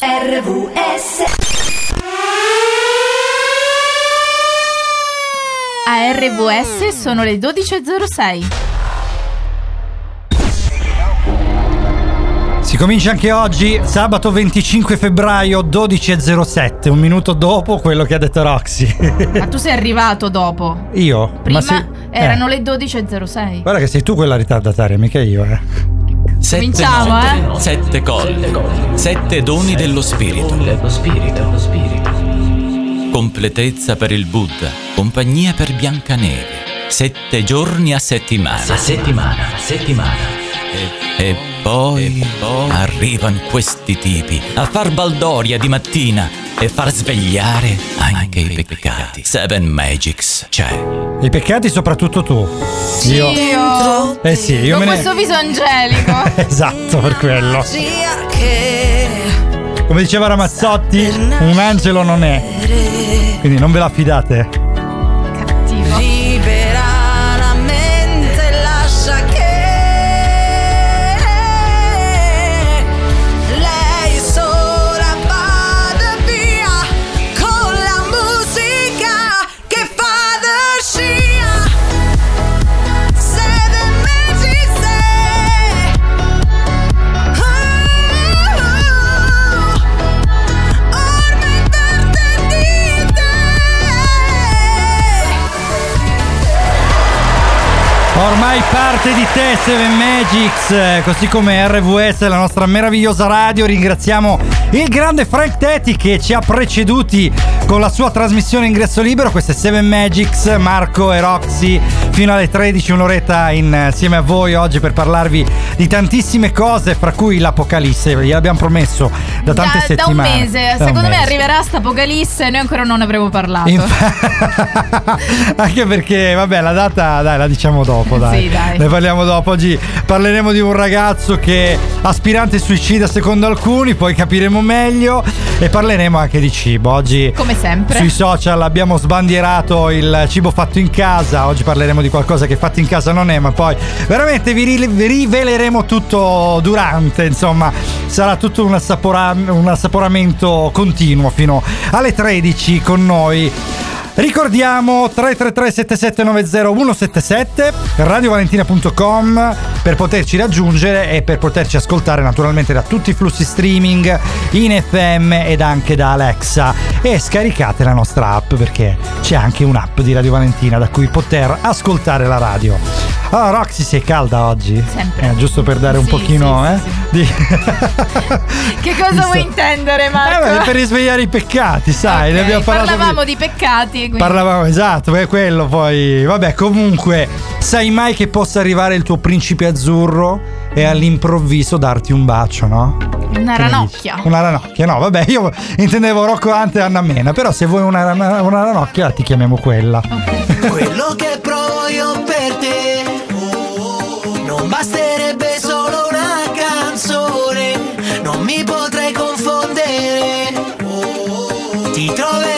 RVS A RVS sono le 12.06. Si comincia anche oggi, sabato 25 febbraio 12.07, un minuto dopo quello che ha detto Roxy. Ma tu sei arrivato dopo. Io? Prima Ma se- erano eh, le 12.06. Guarda che sei tu quella ritardataria, mica io, eh. Sette Cominciamo, note, eh? Sette colli, sette doni dello spirito. Completezza per il Buddha, compagnia per Biancaneve. Sette giorni a settimana. A settimana, a settimana. E, e poi, arrivano questi tipi a far baldoria di mattina e far svegliare anche i peccati. Seven Magics c'è. I peccati soprattutto tu. Io. Io. Eh sì, io Con me ne... questo viso angelico. esatto, per quello. Come diceva Ramazzotti, un angelo non è. Quindi non ve la fidate. Ormai parte di te Seven Magics, così come RVS, la nostra meravigliosa radio. Ringraziamo il grande Frank Tetti che ci ha preceduti con la sua trasmissione Ingresso Libero. Questo è Seven Magics, Marco e Roxy fino alle 13, un'oretta insieme a voi oggi per parlarvi di tantissime cose, fra cui l'Apocalisse. Gliel'abbiamo promesso da tante da, da un settimane. mese. Da un Secondo me mese. arriverà sta apocalisse e noi ancora non ne avremo parlato. Infa- Anche perché, vabbè, la data, dai, la diciamo dopo, dai. Sì, dai. Ne parliamo dopo. Oggi parleremo di un ragazzo che è aspirante suicida secondo alcuni, poi capiremo meglio. E parleremo anche di cibo. Oggi Come sempre. sui social abbiamo sbandierato il cibo fatto in casa. Oggi parleremo di qualcosa che fatto in casa non è, ma poi veramente vi, ri- vi riveleremo tutto durante. Insomma, sarà tutto un, assapora- un assaporamento continuo fino alle 13 con noi. Ricordiamo 333 7790 177 radiovalentina.com per poterci raggiungere e per poterci ascoltare naturalmente da tutti i flussi streaming in FM ed anche da Alexa e scaricate la nostra app perché c'è anche un'app di Radio Valentina da cui poter ascoltare la radio. Allora Roxy sei calda oggi? Sempre. Eh, giusto per dare un Sì, pochino sì, eh? sì, di- Che cosa Visto- vuoi intendere, Eh, Marco? beh, per risvegliare i peccati, sai, ne Ok, abbiamo parlato Parlavamo di peccati. Quindi- Parlavamo esatto, è quello poi. Vabbè, comunque, sai mai che possa arrivare il tuo principe azzurro e all'improvviso darti un bacio, no? Una Che ranocchia. dici? Una ranocchia, no, vabbè, io intendevo Rocco Ante e Anna Mena, però se vuoi una, una, una ranocchia ti chiamiamo quella. Quello che provo io per te non basterebbe solo una canzone, non mi potrei confondere. Ti troverei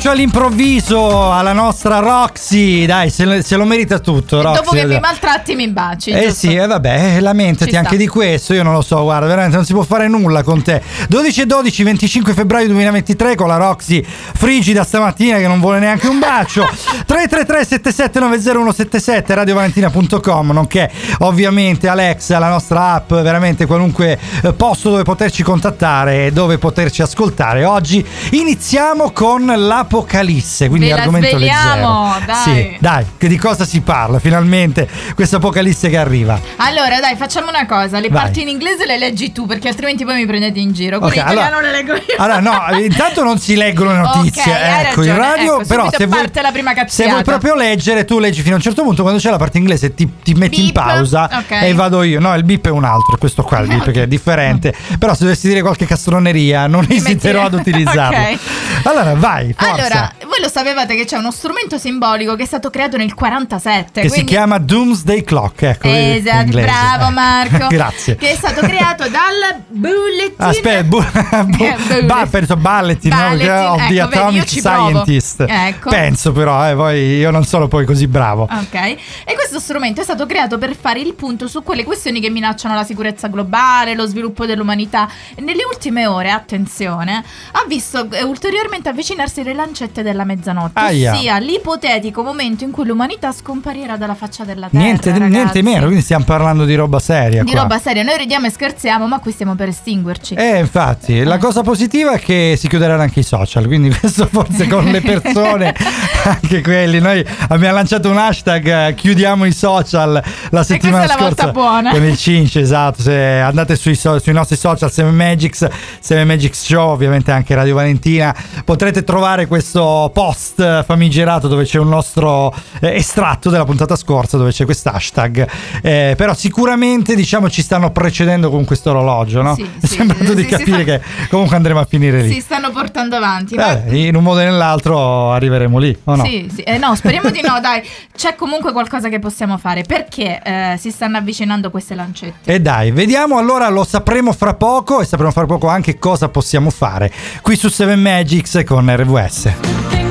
bacio all'improvviso alla nostra Roxy. Dai, se, se lo merita tutto. Roxy. Dopo che mi maltratti mi baci. Eh giusto? sì, eh, vabbè, eh, lamentati Ci sta. anche di questo, io non lo so, guarda, veramente non si può fare nulla con te. 12 e 12, 25 febbraio 2023 con la Roxy frigida stamattina che non vuole neanche un bacio. 333 7790 radiovalentina.com, nonché ovviamente Alexa, la nostra app, veramente qualunque eh, posto dove poterci contattare e dove poterci ascoltare. Oggi iniziamo con l'Apocalisse, quindi Ve argomento svegliamo, leggero. dai. Sì, dai, che di cosa si parla finalmente questa Apocalisse che arriva? Allora, dai, facciamo una cosa. Le Vai. parti in inglese le leggi tu, perché altrimenti poi mi prendete in giro. Quindi in italiano allora- le leggo io. Allora, no, intanto non si leggono le notizie. Ok, hai ecco, in radio, ecco, però se vuoi, parte la prima se vuoi proprio leggere, tu leggi fino a un certo punto. Quando c'è la parte inglese, ti, ti metti in Beep, pausa ok. e vado io. No, il beep è un altro, questo qua, il beep Ok. che è differente. Però se dovessi dire qualche castroneria, non Ti metti- esiterò ad utilizzarlo. Allora, vai, forza. Allora, voi lo sapevate che c'è uno strumento simbolico che è stato creato nel 47. che si quindi- chiama Doomsday Clock, ecco. Esatto, bravo Marco. Grazie. Che è stato creato dal Bulletin. Aspetta, bu- bu- Eh, ba- penso Balletin, no? Bulletin, of the ecco, vedi, Atomic provo. Scientist. Ecco. Penso però, eh, poi io non sono poi così bravo. Ok, e questo strumento è stato creato per fare il punto su quelle questioni che minacciano la sicurezza globale, lo sviluppo dell'umanità. Nelle ultime ore, attenzione, ha visto ulteriormente avvicinarsi le lancette della mezzanotte, Aia. ossia l'ipotetico momento in cui l'umanità scomparirà dalla faccia della Terra. Niente, niente meno, quindi stiamo parlando di roba seria. Di qua. roba seria, noi ridiamo e scherziamo, ma qui stiamo per estinguerci. Eh, infatti, la cosa positiva è che si chiuderanno anche i social, quindi questo forse con le persone, anche quelli. Noi abbiamo lanciato un hashtag eh, chiudiamo i social la settimana questa è la volta scorsa buona. con il Cince, esatto. Se andate sui, so- sui nostri social 7 Magics, 7 Magics Show, ovviamente anche Radio Valentina, potrete trovare questo post eh, famigerato dove c'è un nostro eh, estratto della puntata scorsa dove c'è questo hashtag. Eh, però sicuramente diciamo ci stanno precedendo con questo orologio, no? Sì, è sì, sembrato di sì, si capire che comunque andremo a finire lì. Si stanno portando avanti. ma- Vabbè, in un modo o nell'altro arriveremo lì, o no? Sì, sì. Eh, no, speriamo di no, dai. C'è comunque qualcosa che possiamo fare perché eh, si stanno avvicinando queste lancette. E dai, vediamo allora, lo sapremo fra poco e sapremo fra poco anche cosa possiamo fare qui su 7 Magics con RVS. Grazie.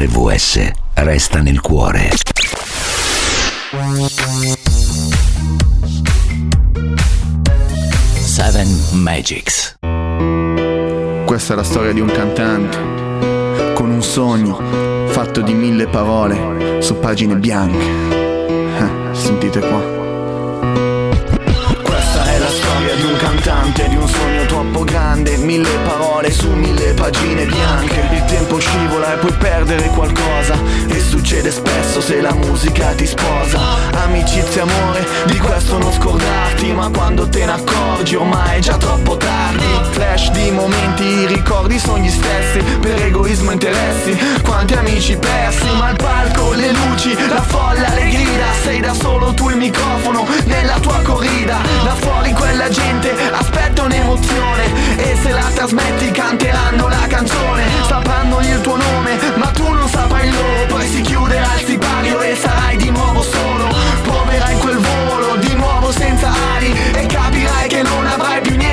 RVS resta nel cuore. Seven Magics. Questa è la storia di un cantante con un sogno fatto di mille parole su pagine bianche. Eh, sentite qua. Questa è la storia di un cantante, di un sogno troppo grande, mille parole su mille pagine bianche. Il tempo scivola e puoi perdere qualcosa. E succede spesso se la musica ti sposa. Amicizia, amore, di questo non scordarti, ma quando te ne accorgi ormai è già troppo tardi. Flash di momenti, i ricordi sono gli stessi, per egoismo interessi, quanti amici persi, ma il palco, le luci, la folla, le grida, sei da solo tu il microfono nella tua corrida, da fuori quella gente aspetta un'emozione. E se la trasmetti canteranno la canzone, sapranno il tuo nome, ma tu non saprai loro, poi si chiuderà il sipario e sarai di nuovo solo, proverai quel volo di nuovo senza ali e capirai che non avrai più niente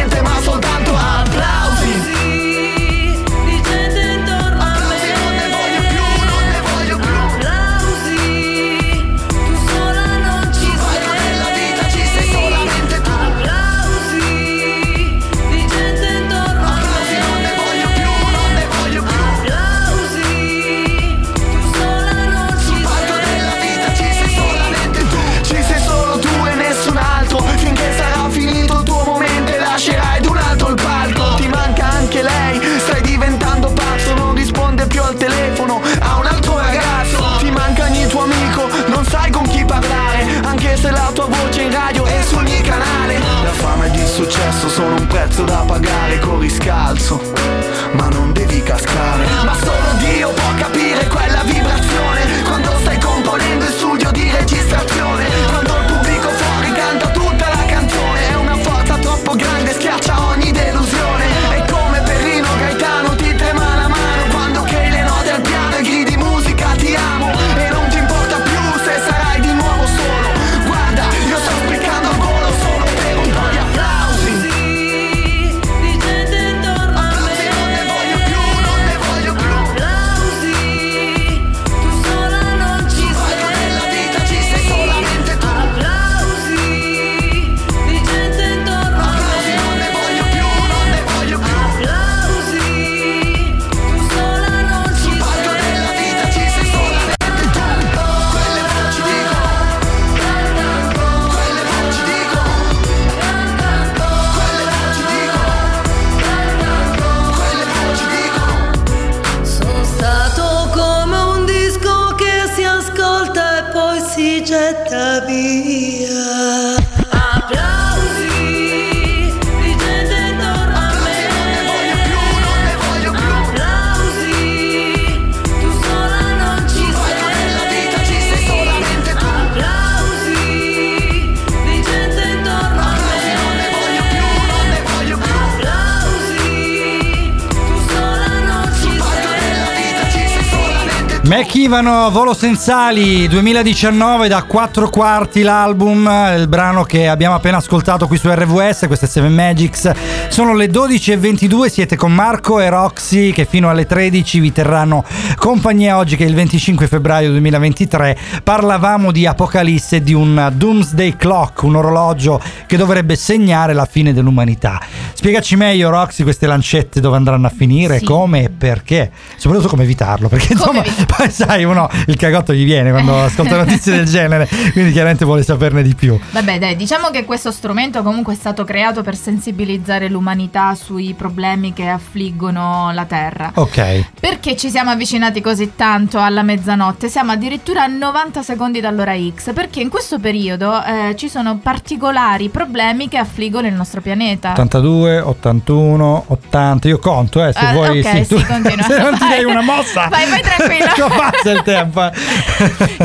Mac Ivano, Volo Senzali 2019 da 4 quarti l'album, il brano che abbiamo appena ascoltato qui su RVS, questo è Seven Magics. Sono le 12.22, siete con Marco e Roxy che fino alle 13 vi terranno compagnia oggi che è il 25 febbraio 2023. Parlavamo di Apocalisse, di un Doomsday Clock, un orologio che dovrebbe segnare la fine dell'umanità. Spiegaci meglio Roxy queste lancette dove andranno a finire, Sì. come e perché, soprattutto come evitarlo, perché Come insomma evitarlo? Poi sai uno il cagotto gli viene quando ascolta notizie del genere, quindi chiaramente vuole saperne di più. Vabbè, dai, diciamo che questo strumento comunque è stato creato per sensibilizzare l'umanità sui problemi che affliggono la Terra. Ok. Perché ci siamo avvicinati così tanto alla mezzanotte? Siamo addirittura a 90 secondi dall'ora X, perché in questo periodo eh, ci sono particolari problemi che affliggono il nostro pianeta. 82, 81, 80, io conto, eh, se Ah, vuoi ok, tu- sì, continua. se non ti dai una mossa. Vai, vai tranquillo. Passa il tempo. eh.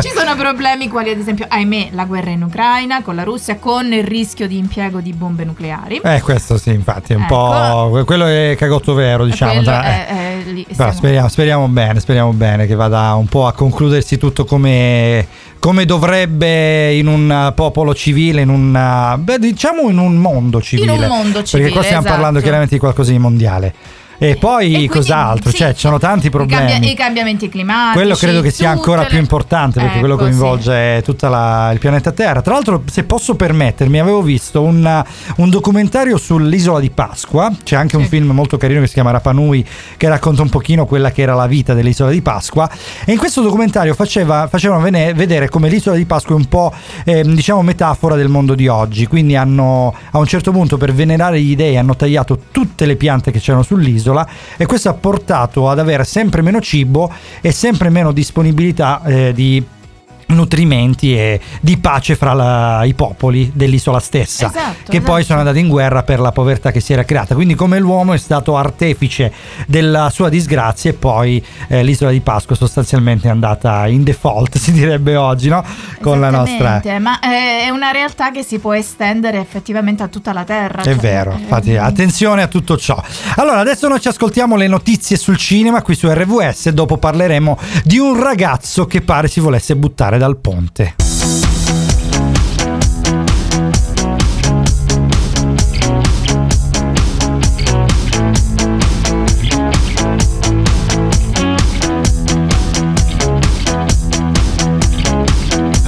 Ci sono problemi quali ad esempio, ahimè, la guerra in Ucraina con la Russia, con il rischio di impiego di bombe nucleari. Eh, questo sì, infatti, è un Ecco. po'. Quello è cagotto vero, diciamo. Tra- è- eh. è lì, Però speriamo, speriamo bene, speriamo bene che vada un po' a concludersi tutto come, come dovrebbe in un popolo civile, in un beh, diciamo in un mondo civile. mondo Perché civile, qua stiamo esatto. parlando chiaramente di qualcosa di mondiale. E poi quindi, cos'altro? sì, cioè, ci sono tanti I, cambia- problemi. i cambiamenti climatici. Quello credo che sia ancora le- più importante perché quello Ecco, coinvolge tutto il pianeta Terra. Tra l'altro, se posso permettermi, avevo visto un, un documentario sull'isola di Pasqua. C'è anche un Sì. film molto carino che si chiama Rapanui che racconta un pochino quella che era la vita dell'isola di Pasqua. E in questo documentario faceva, facevano vedere come l'isola di Pasqua è un po' ehm, diciamo metafora del mondo di oggi. Quindi hanno a un certo punto per venerare gli dei hanno tagliato tutte le piante che c'erano sull'isola e questo ha portato ad avere sempre meno cibo e sempre meno disponibilità eh, di nutrimenti e di pace fra la- i popoli dell'isola stessa Esatto, che poi esatto. sono andati in guerra per la povertà che si era creata quindi come l'uomo è stato artefice della sua disgrazia e poi eh, l'isola di Pasqua sostanzialmente è andata in default si direbbe oggi no? con la nostra ma eh, è una realtà che si può estendere effettivamente a tutta la Terra. È cioè, vero, eh, infatti attenzione a tutto ciò. Allora, adesso noi ci ascoltiamo le notizie sul cinema qui su RVS dopo parleremo di un ragazzo che pare si volesse buttare dal ponte.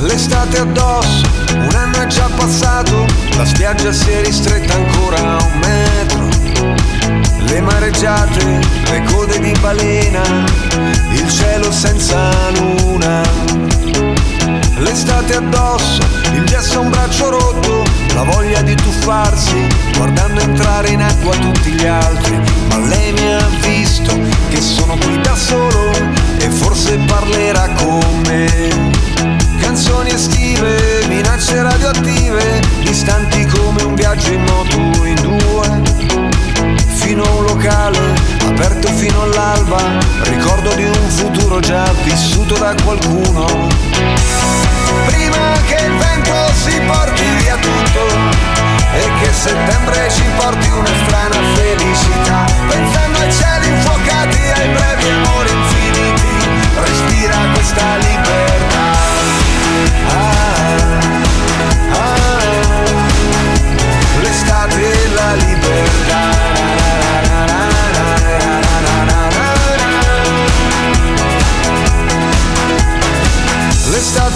L'estate addosso, un anno è già passato, la spiaggia si è ristretta ancora a un metro. Le mareggiate, le code di balena, il cielo senza luna. L'estate addosso, il gesso a un braccio rotto, la voglia di tuffarsi, guardando entrare in acqua tutti gli altri. Ma lei mi ha visto che sono qui da solo e forse parlerà con me. Canzoni estive, minacce radioattive, distanti come un viaggio in moto in due. Fino a un locale, aperto fino all'alba, ricordo di un futuro già vissuto da qualcuno. Prima che il vento si porti via tutto e che settembre ci porti una strana felicità, pensando ai cieli infuocati, ai brevi amori infiniti, respira questa libertà.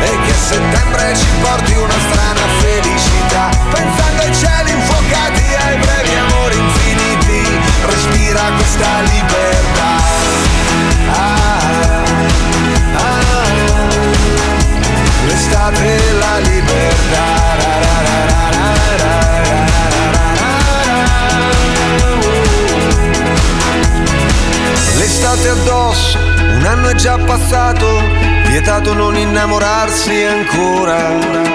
E che settembre ci porti una strana felicità, pensando ai cieli infuocati, ai innamorarsi ancora.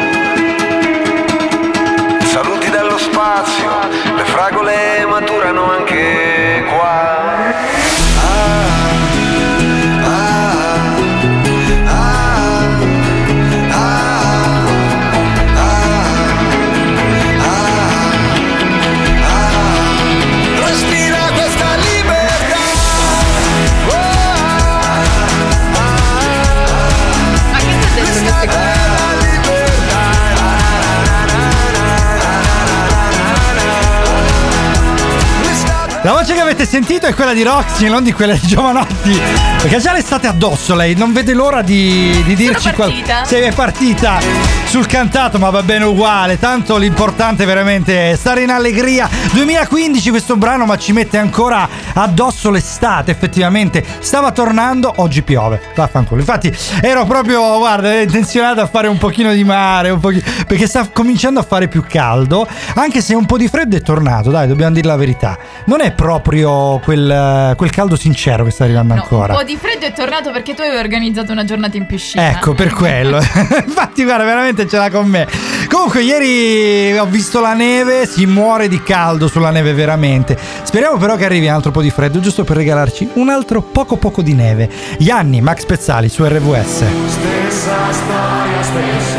Avete sentito è quella di Roxy, non di quella di Giovanotti. Perché già l'estate addosso lei, non vede l'ora di, di dirci partita. Se è partita sul cantato, ma va bene uguale. Tanto l'importante veramente è stare in allegria. 2015 questo brano, ma ci mette ancora addosso l'estate, effettivamente. Stava tornando, oggi piove. Vaffanculo. Infatti, ero proprio, guarda, intenzionato a fare un pochino di mare, un pochino, perché sta cominciando a fare più caldo. Anche se un po' di freddo è tornato, dai, dobbiamo dire la verità. Non è proprio quel, quel caldo sincero che sta arrivando No, ancora. un po' di freddo è tornato perché tu avevi organizzato una giornata in piscina. Ecco, per quello. Infatti, guarda, veramente veramente ce l'ha con me. Comunque, ieri ho visto la neve, si muore di caldo sulla neve veramente. Speriamo però che arrivi un altro po' di freddo, giusto per regalarci un altro poco poco di neve. Gianni, Max Pezzali su RWS. Stessa storia, stesso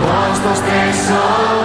posto, stesso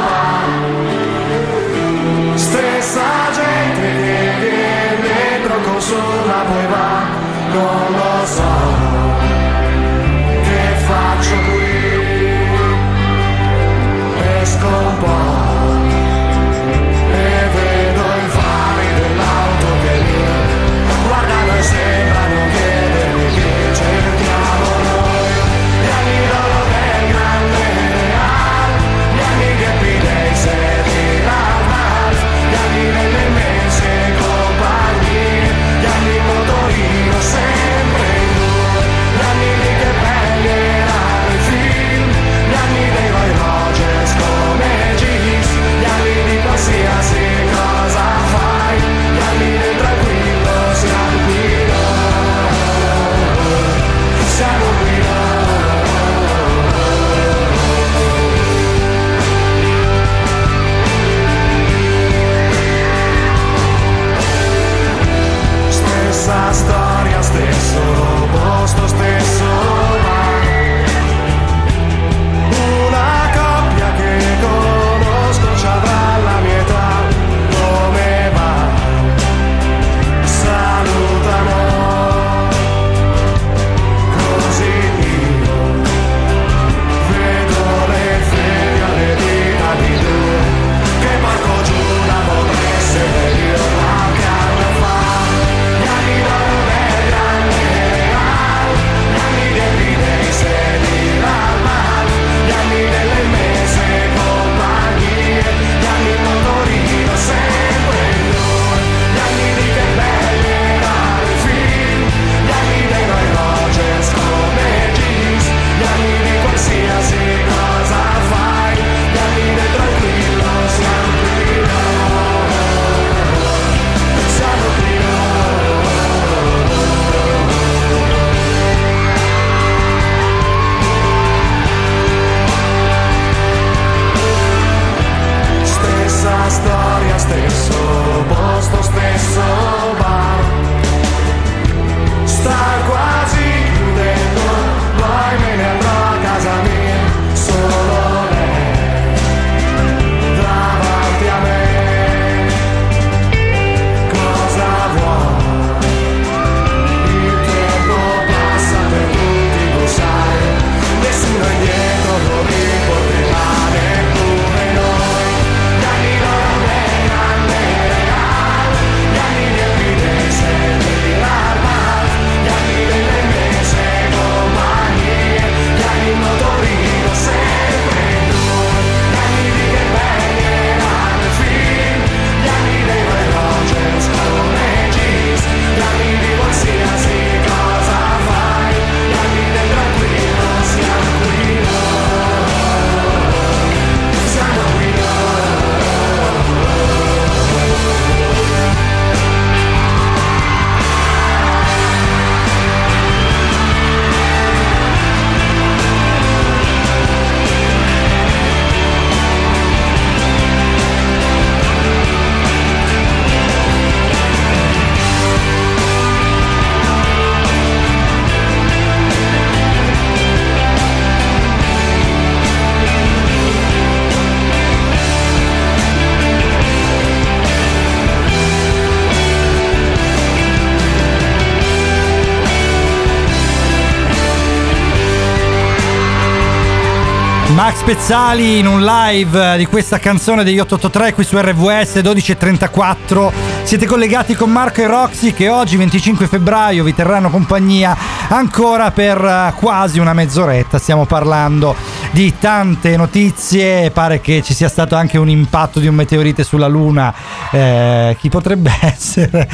Max Pezzali in un live di questa canzone degli 883 qui su RVS 12.34 siete collegati con Marco e Roxy che oggi 25 febbraio vi terranno compagnia ancora per eh, quasi una mezz'oretta. Stiamo parlando di tante notizie. Pare che ci sia stato anche un impatto di un meteorite sulla luna Eh, chi potrebbe essere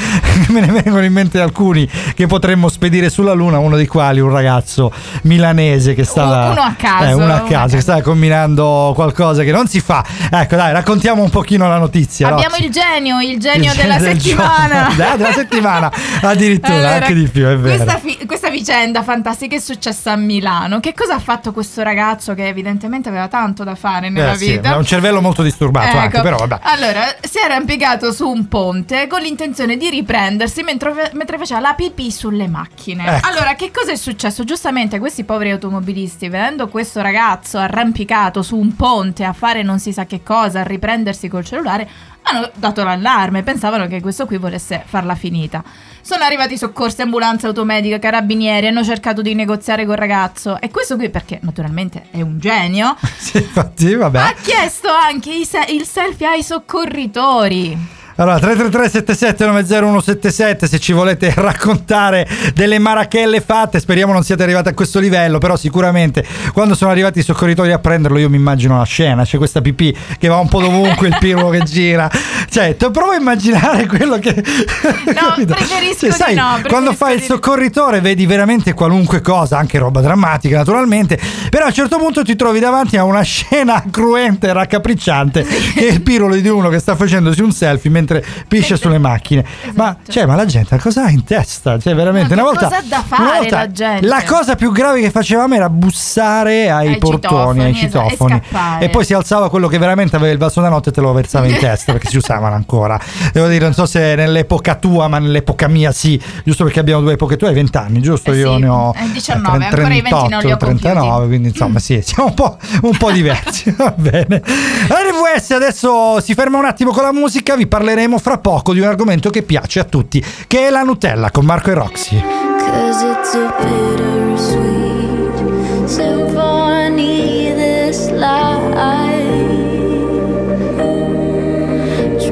me ne vengono in mente alcuni che potremmo spedire sulla luna uno dei quali un ragazzo milanese che stava Uno a caso, eh, uno a caso che stava combinando qualcosa che non si fa ecco dai raccontiamo un pochino la notizia Abbiamo Roxy. il genio, il genio Il della del settimana. Eh, della settimana addirittura Allora, anche di più è vero Questa, fi- questa vicenda fantastica è successa a Milano. Che cosa ha fatto questo ragazzo che evidentemente aveva tanto da fare nella Eh, sì, vita? ha un cervello molto disturbato Ecco. anche, però vabbè. Allora, si era impiegato su un ponte con l'intenzione di riprendersi mentre, mentre faceva la pipì sulle macchine. Ecco. Allora, che cosa è successo? Giustamente questi poveri automobilisti, vedendo questo ragazzo arrampicato su un ponte a fare non si sa che cosa, a riprendersi col cellulare, hanno dato l'allarme, pensavano che questo qui volesse farla finita. Sono arrivati soccorsi, ambulanze, automediche, carabinieri, hanno cercato di negoziare col ragazzo e questo qui perché naturalmente è un genio, Sì, infatti, vabbè. ha chiesto anche se- il selfie ai soccorritori. Allora, 333-7790-177 se ci volete raccontare delle marachelle fatte, speriamo non siate arrivati a questo livello, però sicuramente quando sono arrivati i soccorritori a prenderlo io mi immagino la scena, c'è questa pipì che va un po' dovunque, il pirolo che gira, cioè te provo a immaginare quello che... No, preferisco di sai, no, quando preferisco fai il soccorritore vedi veramente qualunque cosa, anche roba drammatica naturalmente, però a un certo punto ti trovi davanti a una scena cruente e raccapricciante che è il pirolo di uno che sta facendosi un selfie mentre piscia sulle macchine. Ma, cioè, ma la gente cosa ha in testa? Cioè, veramente, una volta, cosa ha da fare una volta la gente? la cosa più grave che facevamo era bussare ai, Ai portoni, ai citofoni, esatto, e. E poi si alzava quello che veramente aveva il vaso da notte e te lo versava in testa perché si usavano ancora. Devo dire, non so se nell'epoca tua, ma nell'epoca mia sì, giusto perché abbiamo due epoche. Tu hai 20 anni, giusto? Eh Io sì, ne ho eh, 19, ancora i 20 non li ho 38, 39, compiuti. quindi insomma sì, siamo un po', un po' diversi. Va bene. RVS adesso si ferma un attimo con la musica, vi parleremo fra poco di un argomento che piace a tutti, che è la Nutella con Marco e Roxy.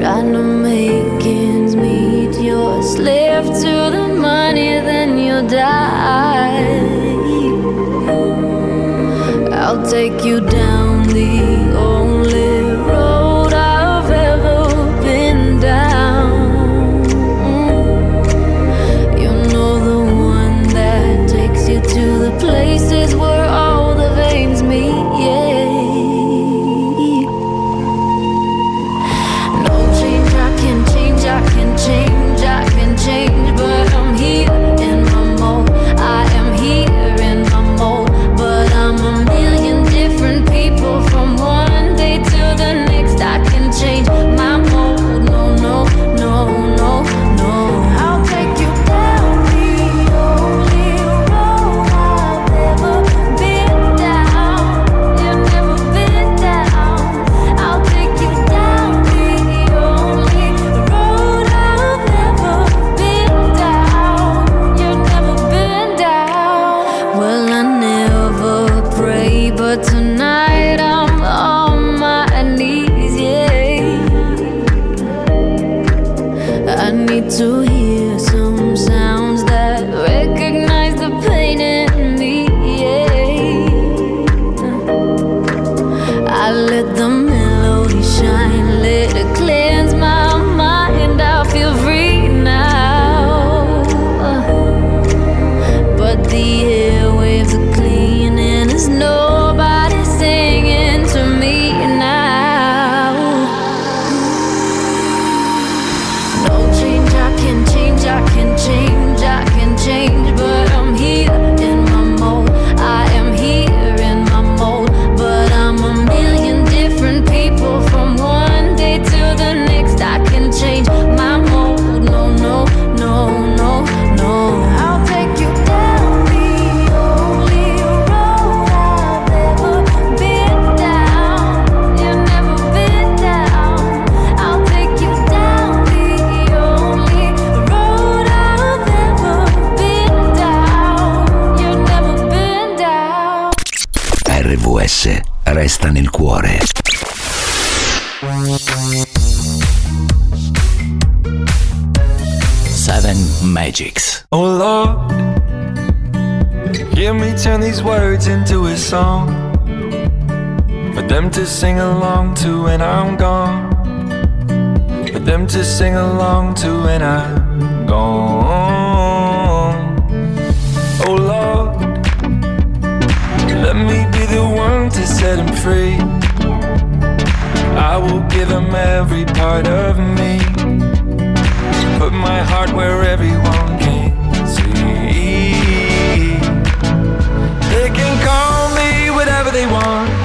Trying to make ends meet, you're slave to the money, then you'll die. I'll take you down words into a song for them to sing along to when I'm gone. For them to sing along to when I'm gone. Oh Lord, let me be the one to set him free. I will give him every part of me. Put my heart where everyone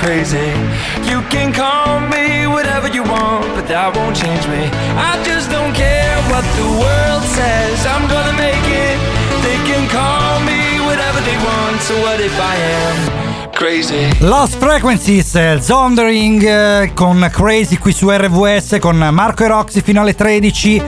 crazy. You can call me whatever you want, but that won't change me. I just don't care what the world says. I'm gonna make it. They can call me whatever they want. So what if I am crazy? Lost Frequencies, eh, Zondering eh, con Crazy qui su RVS con Marco e Roxy fino alle 13.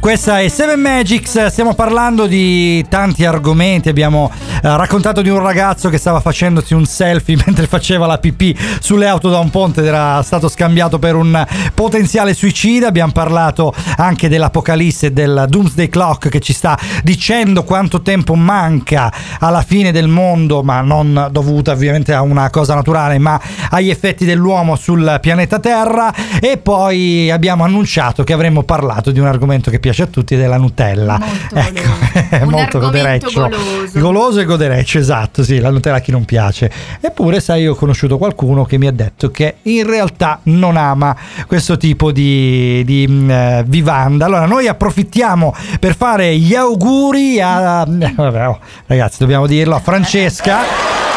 Questa è Seven Magics, stiamo parlando di tanti argomenti, abbiamo eh, raccontato di un ragazzo che stava facendosi un selfie mentre faceva la pipì sulle auto da un ponte ed era stato scambiato per un potenziale suicida, abbiamo parlato anche dell'apocalisse e del Doomsday Clock che ci sta dicendo quanto tempo manca alla fine del mondo, ma non dovuta ovviamente a una cosa naturale, ma agli effetti dell'uomo sul pianeta Terra. E poi abbiamo annunciato che avremmo parlato di un argomento che piace a tutti ed è la Nutella. Molto ecco, è molto godereccio. goloso. Goloso e godereccio, esatto, sì, la Nutella a chi non piace. Eppure, sai, io ho conosciuto qualcuno che mi ha detto che in realtà non ama questo tipo di, di, eh, vivanda. Allora, noi approfittiamo per fare gli auguri a... eh, vabbè, oh, ragazzi, dobbiamo dirlo, a Francesca.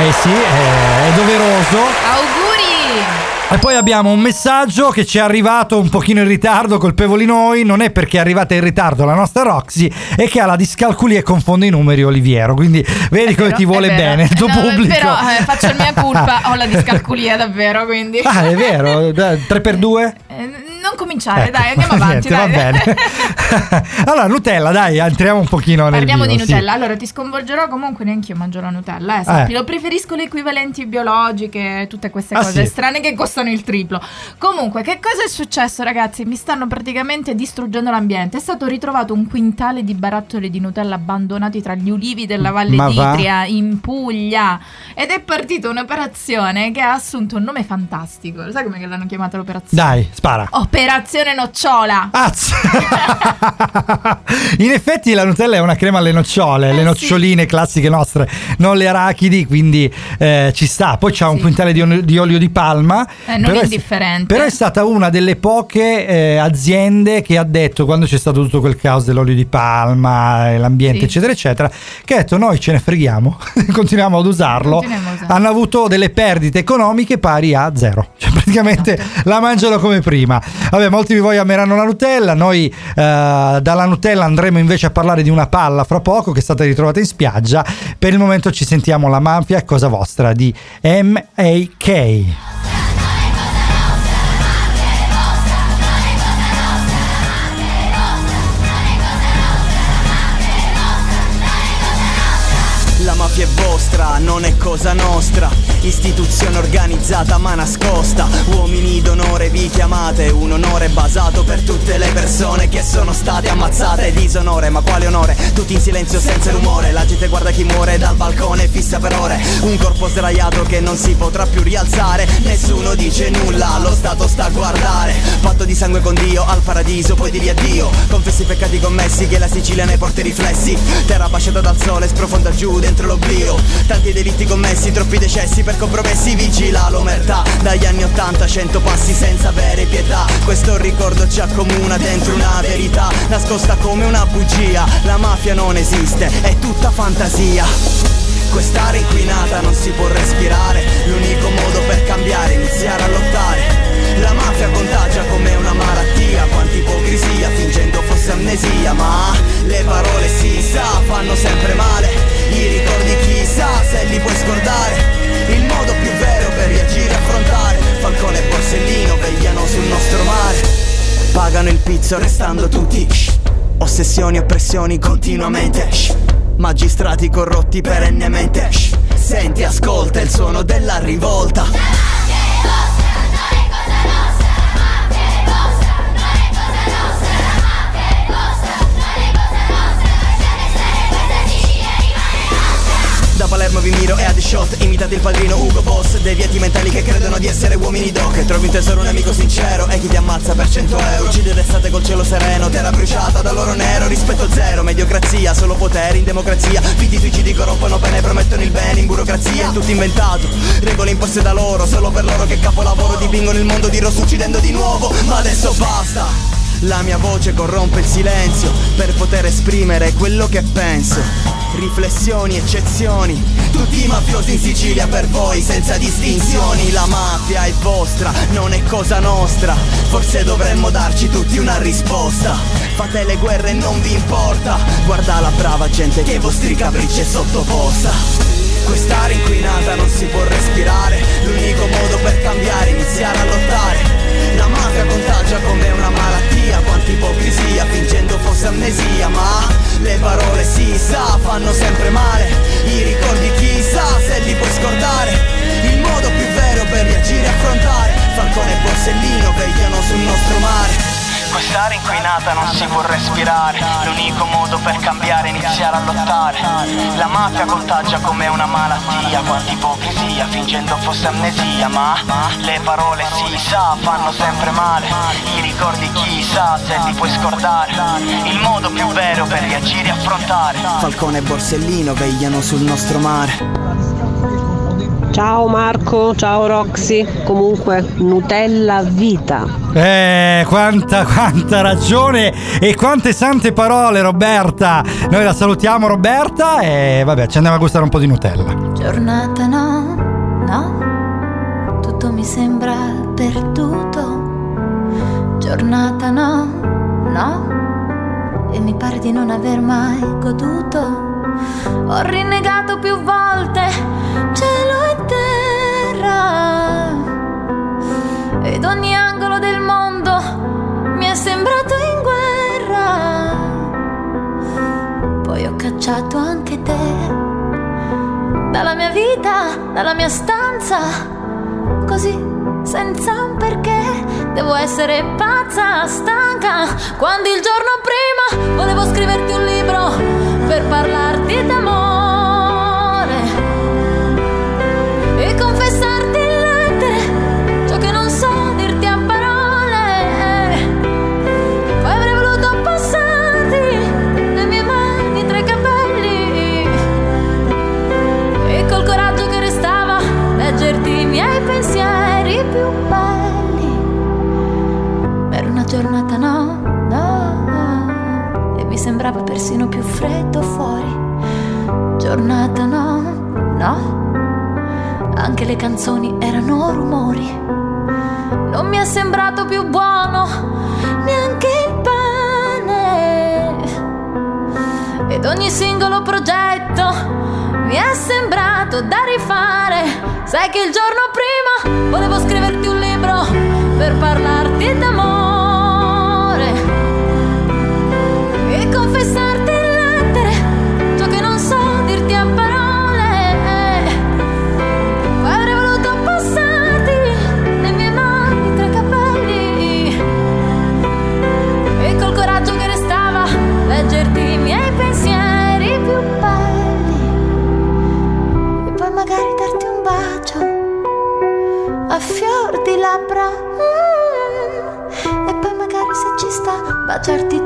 Eh sì, è, è doveroso. Auguri! E poi abbiamo un messaggio che ci è arrivato un pochino in ritardo, colpevoli noi, non è perché è arrivata in ritardo la nostra Roxy, è che ha la discalculia e confonde i numeri Oliviero, quindi vedi come ti vuole bene il tuo No, pubblico. Però eh, faccio il mia colpa, ho la discalculia davvero, quindi... Ah, è vero, 3 per 2 Eh, non cominciare, dai, andiamo avanti. Niente, va dai. bene. allora, Nutella, dai, entriamo un pochino nel Parliamo di vivo, sì. Nutella. Allora, ti sconvolgerò comunque neanche io mangio la Nutella, eh, sappilo. Preferisco le equivalenti biologiche, tutte queste Ah, cose sì. strane che costano il triplo. Comunque, che cosa è successo, ragazzi? Mi stanno praticamente distruggendo l'ambiente. È stato ritrovato un quintale di barattoli di Nutella abbandonati tra gli ulivi della Valle Ma va? d'Itria in Puglia. Ed è partita un'operazione che ha assunto un nome fantastico. Sai come l'hanno chiamata l'operazione? Dai, spara. Operazione Nocciola. Azz. In effetti la Nutella è una crema alle nocciole, Eh, le noccioline classiche nostre, non le arachidi, quindi eh, ci sta. Poi c'ha un Sì. quintale di, on- di olio di palma. Eh, non però è- indifferente. però è stata una delle poche eh, aziende che ha detto, quando c'è stato tutto quel caos dell'olio di palma, e l'ambiente, Sì. eccetera, eccetera, che ha detto noi ce ne freghiamo, continuiamo ad usarlo. Continuiamo. Hanno avuto delle perdite economiche pari a zero. Cioè praticamente Esatto. la mangiano come prima. Vabbè, molti di voi ameranno la Nutella. Noi eh, dalla Nutella andremo invece a parlare di una palla fra poco che è stata ritrovata in spiaggia. Per il momento ci sentiamo la mafia, cosa vostra di M.A.K. Mafia è vostra, non è cosa nostra. Istituzione organizzata ma nascosta. Uomini d'onore vi chiamate, un onore basato per tutte le persone che sono state ammazzate. Disonore, ma quale onore? Tutti in silenzio senza rumore. La gente guarda chi muore dal balcone fissa per ore. Un corpo sdraiato che non si potrà più rialzare. Nessuno dice nulla, lo Stato sta a guardare. Patto di sangue con Dio al paradiso, poi di addio. Confessi i peccati commessi che la Sicilia ne porta i riflessi. Terra baciata dal sole, sprofonda giù dentro l'oblio. Tanti delitti commessi, troppi decessi per compromessi. Vigila l'omertà. Dagli anni 80, cento passi senza avere pietà. Questo ricordo ci accomuna dentro una verità. Nascosta come una bugia. La mafia non esiste, è tutta fantasia. Quest'area inquinata non si può respirare. L'unico modo per cambiare è iniziare a lottare. La mafia contagia come una malattia, quanta ipocrisia, fingendo fosse amnesia, ma gli ricordi chissà se li puoi scordare. Il modo più vero per reagire e affrontare. Falcone e Borsellino vegliano sul nostro mare. Pagano il pizzo restando tutti. Ossessioni e pressioni continuamente. Magistrati corrotti perennemente. Senti, ascolta il suono della rivolta. Palermo vi miro e a The Shot Imitate il padrino Ugo Boss. Deviati mentali che credono di essere uomini doc. Trovi un tesoro un amico sincero E chi ti ammazza per 100 euro. Uccide l'estate col cielo sereno Terra bruciata dall'oro nero. Rispetto zero Mediocrazia Solo potere in democrazia. Figli suicidi corrompono bene Promettono il bene in burocrazia. È tutto inventato Regole imposte da loro. Solo per loro che capolavoro Dipingono il mondo di rosso uccidendo di nuovo. Ma adesso basta. La mia voce corrompe il silenzio per poter esprimere quello che penso. Riflessioni, eccezioni, tutti i mafiosi in Sicilia per voi senza distinzioni. La mafia è vostra, non è cosa nostra. Forse dovremmo darci tutti una risposta. Fate le guerre e non vi importa. Guarda la brava gente che ai vostri capricci è sottoposta. Quest'aria inquinata non si può respirare. L'unico modo per cambiare è iniziare a lottare. La mafia contagia come una malattia Quanta ipocrisia fingendo fosse amnesia Ma le parole si sa fanno sempre male I ricordi chissà se li puoi scordare Il modo più vero per reagire e affrontare Quest'aria inquinata non si può respirare. L'unico modo per cambiare è iniziare a lottare. La mafia contagia come una malattia Quanta ipocrisia fingendo fosse amnesia Ma le parole si sa fanno sempre male. I ricordi chissà se li puoi scordare. Il modo più vero per reagire e affrontare. Falcone e Borsellino vegliano sul nostro mare Ciao Marco, ciao Roxy. Comunque, Nutella vita. Eh, quanta, quanta ragione e quante sante parole, Roberta. Noi la salutiamo, Roberta, e vabbè, ci andiamo a gustare un po' di Nutella. Giornata no, no, tutto mi sembra perduto. Giornata no, no, e mi pare di non aver mai goduto. Ho rinnegato più volte cielo ed ogni angolo del mondo mi è sembrato in guerra. Poi ho cacciato anche te dalla mia vita, dalla mia stanza, così senza un perché. Devo essere pazza, stanca, quando il giorno prima volevo scriverti un libro per parlarti d'amore miei pensieri più belli. Era una giornata no, no, e mi sembrava persino più freddo fuori. Giornata no, no, anche le canzoni erano rumori. Non mi è sembrato più buono neanche il pane. Ed ogni singolo progetto mi è sembrato da rifare. Sai che il giorno prima volevo scriverti un libro per parlarti d'amore a fior di labbra Mm. e poi magari se ci sta baciarti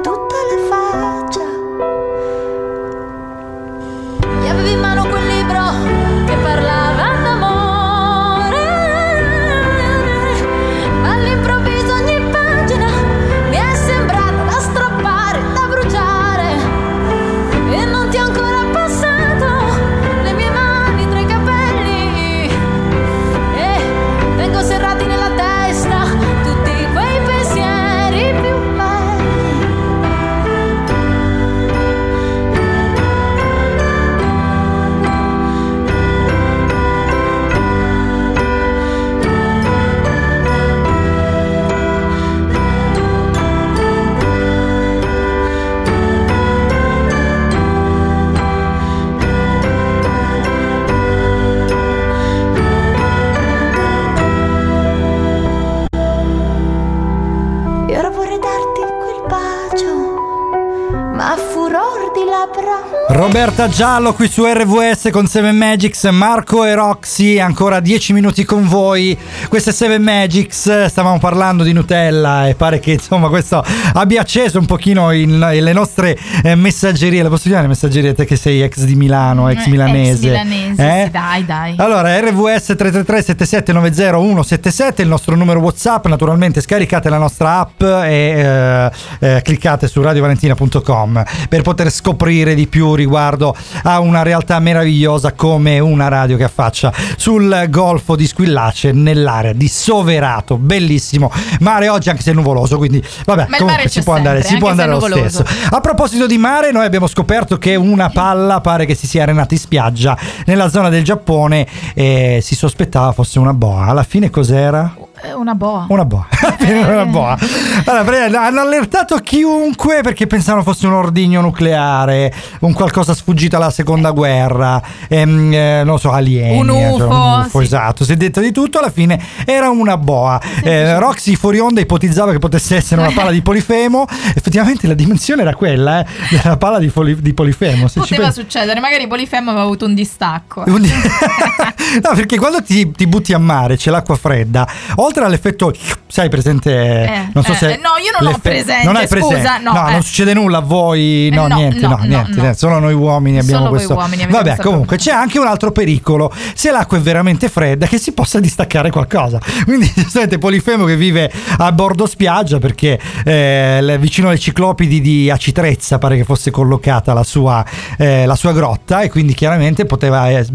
Roberta Giallo qui su RVS con 7 Magics, Marco e Roxy, ancora 10 minuti con voi. Queste 7 Magics, stavamo parlando di Nutella e pare che insomma questo abbia acceso un pochino in- le nostre eh, messaggerie. Le posso chiamare messaggerie te che sei ex di Milano, ex Eh, milanese? Ex milanese, Eh? sì, dai, dai. Allora, RVS 333 7790 177 il nostro numero WhatsApp. Naturalmente scaricate la nostra app e eh, eh, cliccate su radiovalentina.com per poter scoprire di più riguardo a una realtà meravigliosa come una radio che affaccia sul golfo di Squillace nell'area di Soverato. Bellissimo mare oggi, anche se nuvoloso, quindi vabbè, Ma comunque si può andare, sempre, si può andare lo nuvoloso. stesso. A proposito di mare, noi abbiamo scoperto che una palla pare che si sia arenata in spiaggia nella zona del Giappone e si sospettava fosse una boa. Alla fine cos'era? Eh, Una boa. Una boa. Era una boa. Allora, hanno allertato chiunque perché pensavano fosse un ordigno nucleare, un qualcosa sfuggito alla seconda guerra, ehm, eh, non so, alieni. Un eh, UFO, un UFO, sì. esatto. Si è detto di tutto, alla fine era una boa. Eh, Roxy fuori onda ipotizzava che potesse essere una palla di polifemo. Effettivamente la dimensione era quella, eh, della palla di, poli- di polifemo. Se Poteva pensi- succedere, magari Polifemo aveva avuto un distacco. no, perché quando ti, ti butti a mare c'è l'acqua fredda, oltre all'effetto, sai, presente, Eh, non so eh, se. no, io non ho presente, Non hai presente? scusa, no, eh. non succede nulla a voi, no, Eh, no, niente, no, no, no, niente, no. niente, solo noi uomini abbiamo Solo questo. uomini Vabbè, comunque c'è anche un altro pericolo, se l'acqua è veramente fredda, che si possa distaccare qualcosa. Quindi, giustamente, Polifemo che vive a bordo spiaggia perché eh, vicino alle ciclopidi di Acitrezza pare che fosse collocata la sua, eh, la sua grotta e quindi chiaramente poteva, eh,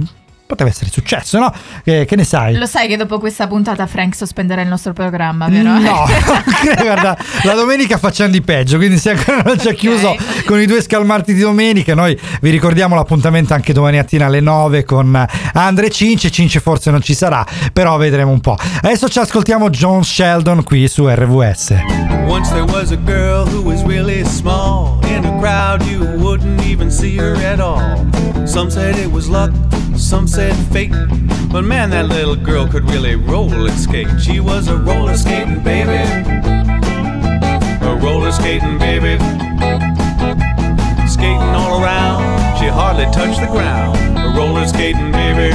poteva essere successo, no? Eh, che ne sai? Lo sai che dopo questa puntata Frank sospenderà il nostro programma, vero? No, guarda, la domenica facciamo di peggio, quindi se ancora non c'è chiuso con i due scalmarti di domenica, noi vi ricordiamo l'appuntamento anche domani mattina alle 9 con Andre Cince, Cince forse non ci sarà, però vedremo un po'. Adesso ci ascoltiamo John Sheldon qui su RVS. Once there was a girl who was really small. In a crowd, you wouldn't even see her at all. Some said it was luck, some said fate. But man, that little girl could really roller skate. She was a roller skating baby. A roller skating baby. Skating all around, she hardly touched the ground. A roller skating baby.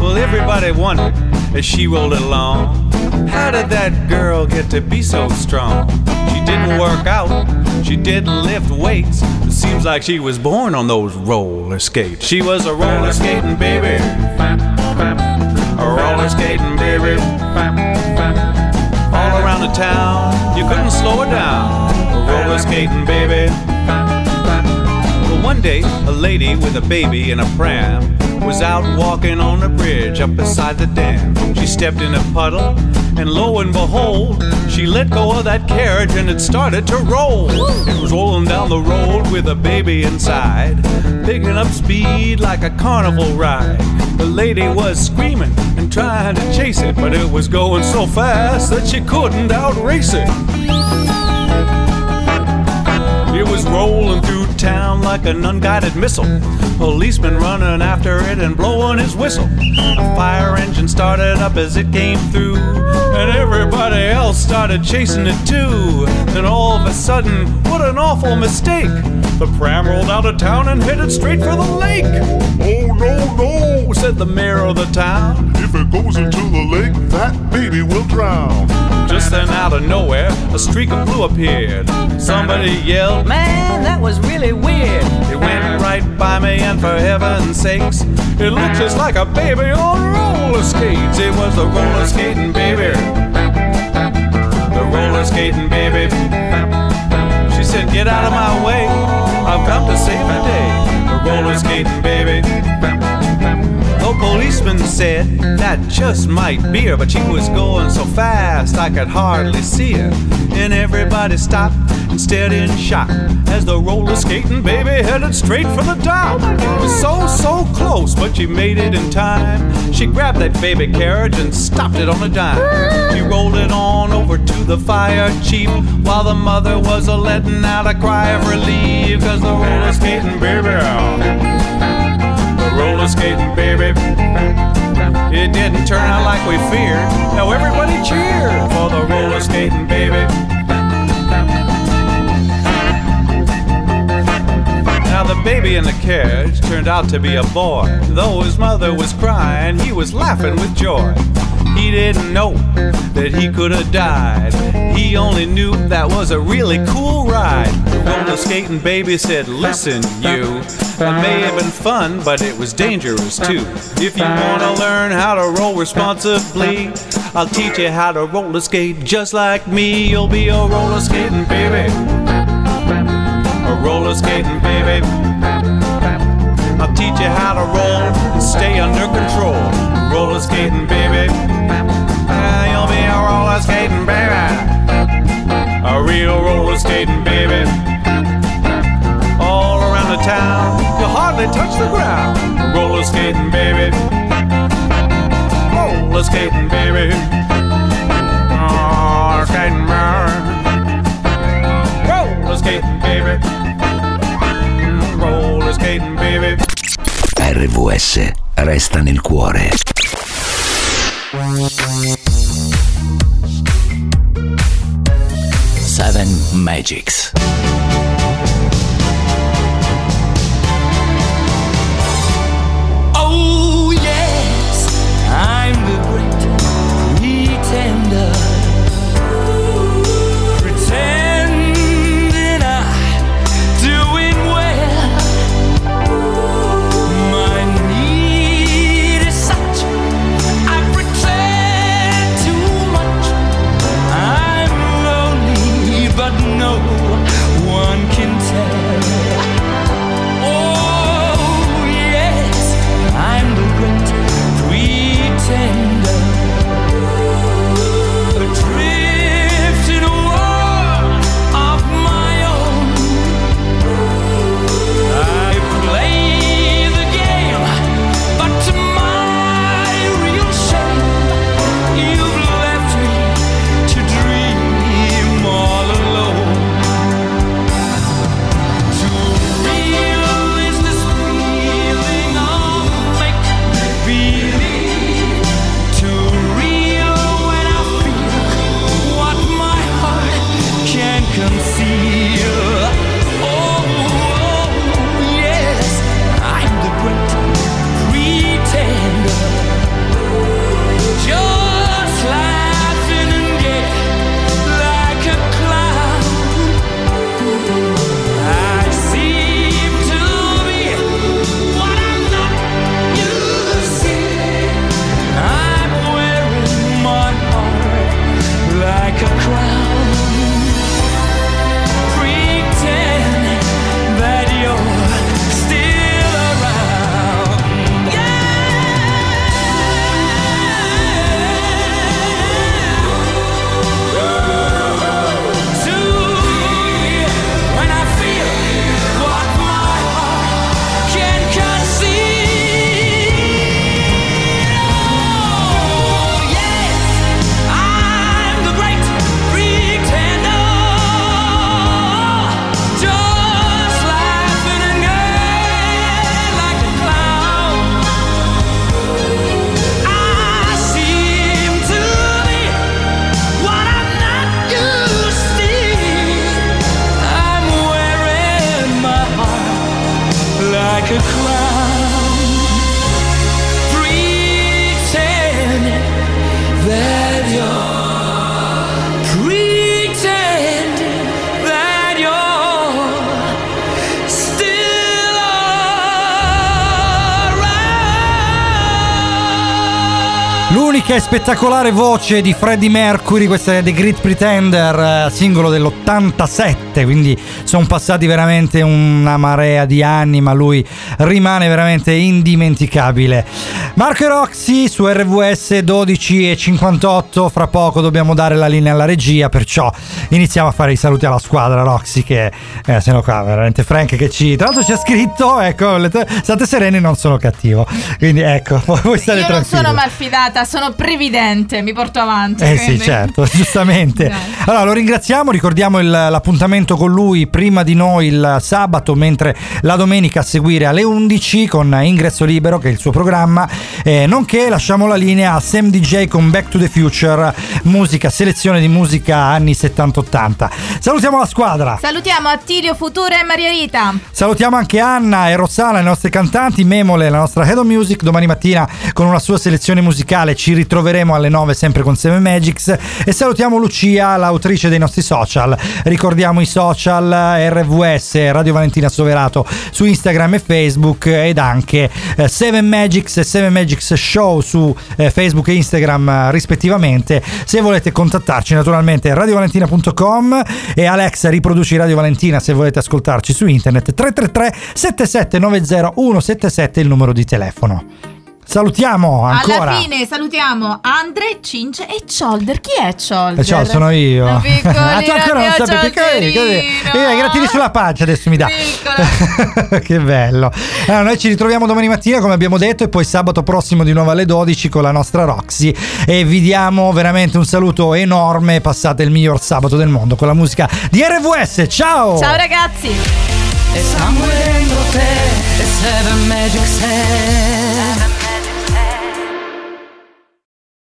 Well, everybody wondered as she rolled along. How did that girl get to be so strong? She didn't work out, she didn't lift weights. It seems like she was born on those roller skates. She was a roller skating baby. A roller skating baby. All around the town, you couldn't slow her down. A roller skating baby. Well, one day, a lady with a baby in a pram was out walking on a bridge up beside the dam. She stepped in a puddle, and lo and behold, she let go of that carriage and it started to roll. It was rolling down the road with a baby inside, picking up speed like a carnival ride. The lady was screaming and trying to chase it, but it was going so fast that she couldn't outrace it. It was rolling through town like an unguided missile. Policeman running after it and blowing his whistle. A fire engine started up as it came through, and everybody else started chasing it too. Then all of a sudden, what an awful mistake! The pram rolled out of town and headed straight for the lake. Oh no, no, said the mayor of the town. If it goes into the lake, that baby will drown. Just then, out of nowhere, a streak of blue appeared. Somebody yelled, Man, that was really weird. It went right by me, and for heaven's sakes, it looked just like a baby on roller skates. It was the roller skating baby. The roller skating baby. She said, Get out of my way. I've come to save the day. The roller skating baby. Policeman said that just might be her, but she was going so fast I could hardly see her. And everybody stopped and stared in shock as the roller skating baby headed straight for the dock. It was so, so close, but she made it in time. She grabbed that baby carriage and stopped it on a dime. She rolled it on over to the fire chief while the mother was a letting out a cry of relief because the roller skating baby the roller skating baby. It didn't turn out like we feared. Now everybody cheered for the roller skating baby. Now the baby in the carriage turned out to be a boy. Though his mother was crying, he was laughing with joy. He didn't know that he could have died. He only knew that was a really cool ride. The roller skating baby said, Listen, you. It may have been fun, but it was dangerous too. If you want to learn how to roll responsibly, I'll teach you how to roller skate just like me. You'll be a roller skating baby. A roller skating baby. I'll teach you how to roll and stay under control. Roller skating baby. Ah, you'll be a roller skating baby. A real roller skating baby. All around the town, you hardly touch the ground. Roller skating baby. Roller skating baby. Roller skating baby. Roller skating baby. Roller skating baby. RVS resta nel cuore. Seven Magics. E spettacolare voce di Freddie Mercury, questa è The Great Pretender, eh, singolo dell'87, quindi sono passati veramente una marea di anni, ma lui rimane veramente indimenticabile. Marco e Roxy su RVS 12 e 58, fra poco dobbiamo dare la linea alla regia, perciò iniziamo a fare i saluti alla squadra Roxy che eh, se no qua veramente Frank che ci... Tra l'altro c'è scritto, ecco, state sereni non sono cattivo, quindi ecco, voi state Io non tranquilli. sono malfidata sono previdente, mi porto avanti. Eh sì, quindi. certo, giustamente. Allora, lo ringraziamo, ricordiamo il- l'appuntamento con lui prima di noi il sabato, mentre la domenica a seguire alle 11 con Ingresso Libero, che è il suo programma, eh, nonché lasciamo la linea a Sam DJ con Back to the Future, musica, selezione di musica anni 70-80. Salutiamo la squadra. Salutiamo Attilio Futura e Maria Rita. Salutiamo anche Anna e Rossana, le nostre cantanti, Memole, la nostra Head of Music. Domani mattina con una sua selezione musicale ci ritroveremo alle 9 sempre con Seven Magics. E salutiamo Lucia, l'autrice dei nostri social. Ricordiamo i social RVS, Radio Valentina Soverato su Instagram e Facebook ed anche eh, Seven Magics e Seven Magics Show su eh, Facebook e Instagram eh, rispettivamente. Se volete contattarci naturalmente radiovalentina.com e Alexa riproduci Radio Valentina se volete ascoltarci su internet 333 7790 177 il numero di telefono. Salutiamo ancora. Alla fine salutiamo Andre, Cince e Cholder. Chi è Cholder? Eh, ciao, sono io. Ah, tu ancora non sapevi Ciolderino. eh, grattini sulla pancia adesso mi dà. che bello. Allora, noi ci ritroviamo domani mattina, come abbiamo detto, e poi sabato prossimo di nuovo alle 12 con la nostra Roxy. E vi diamo veramente un saluto enorme. Passate il miglior sabato del mondo con la musica di RVS. Ciao! Ciao ragazzi.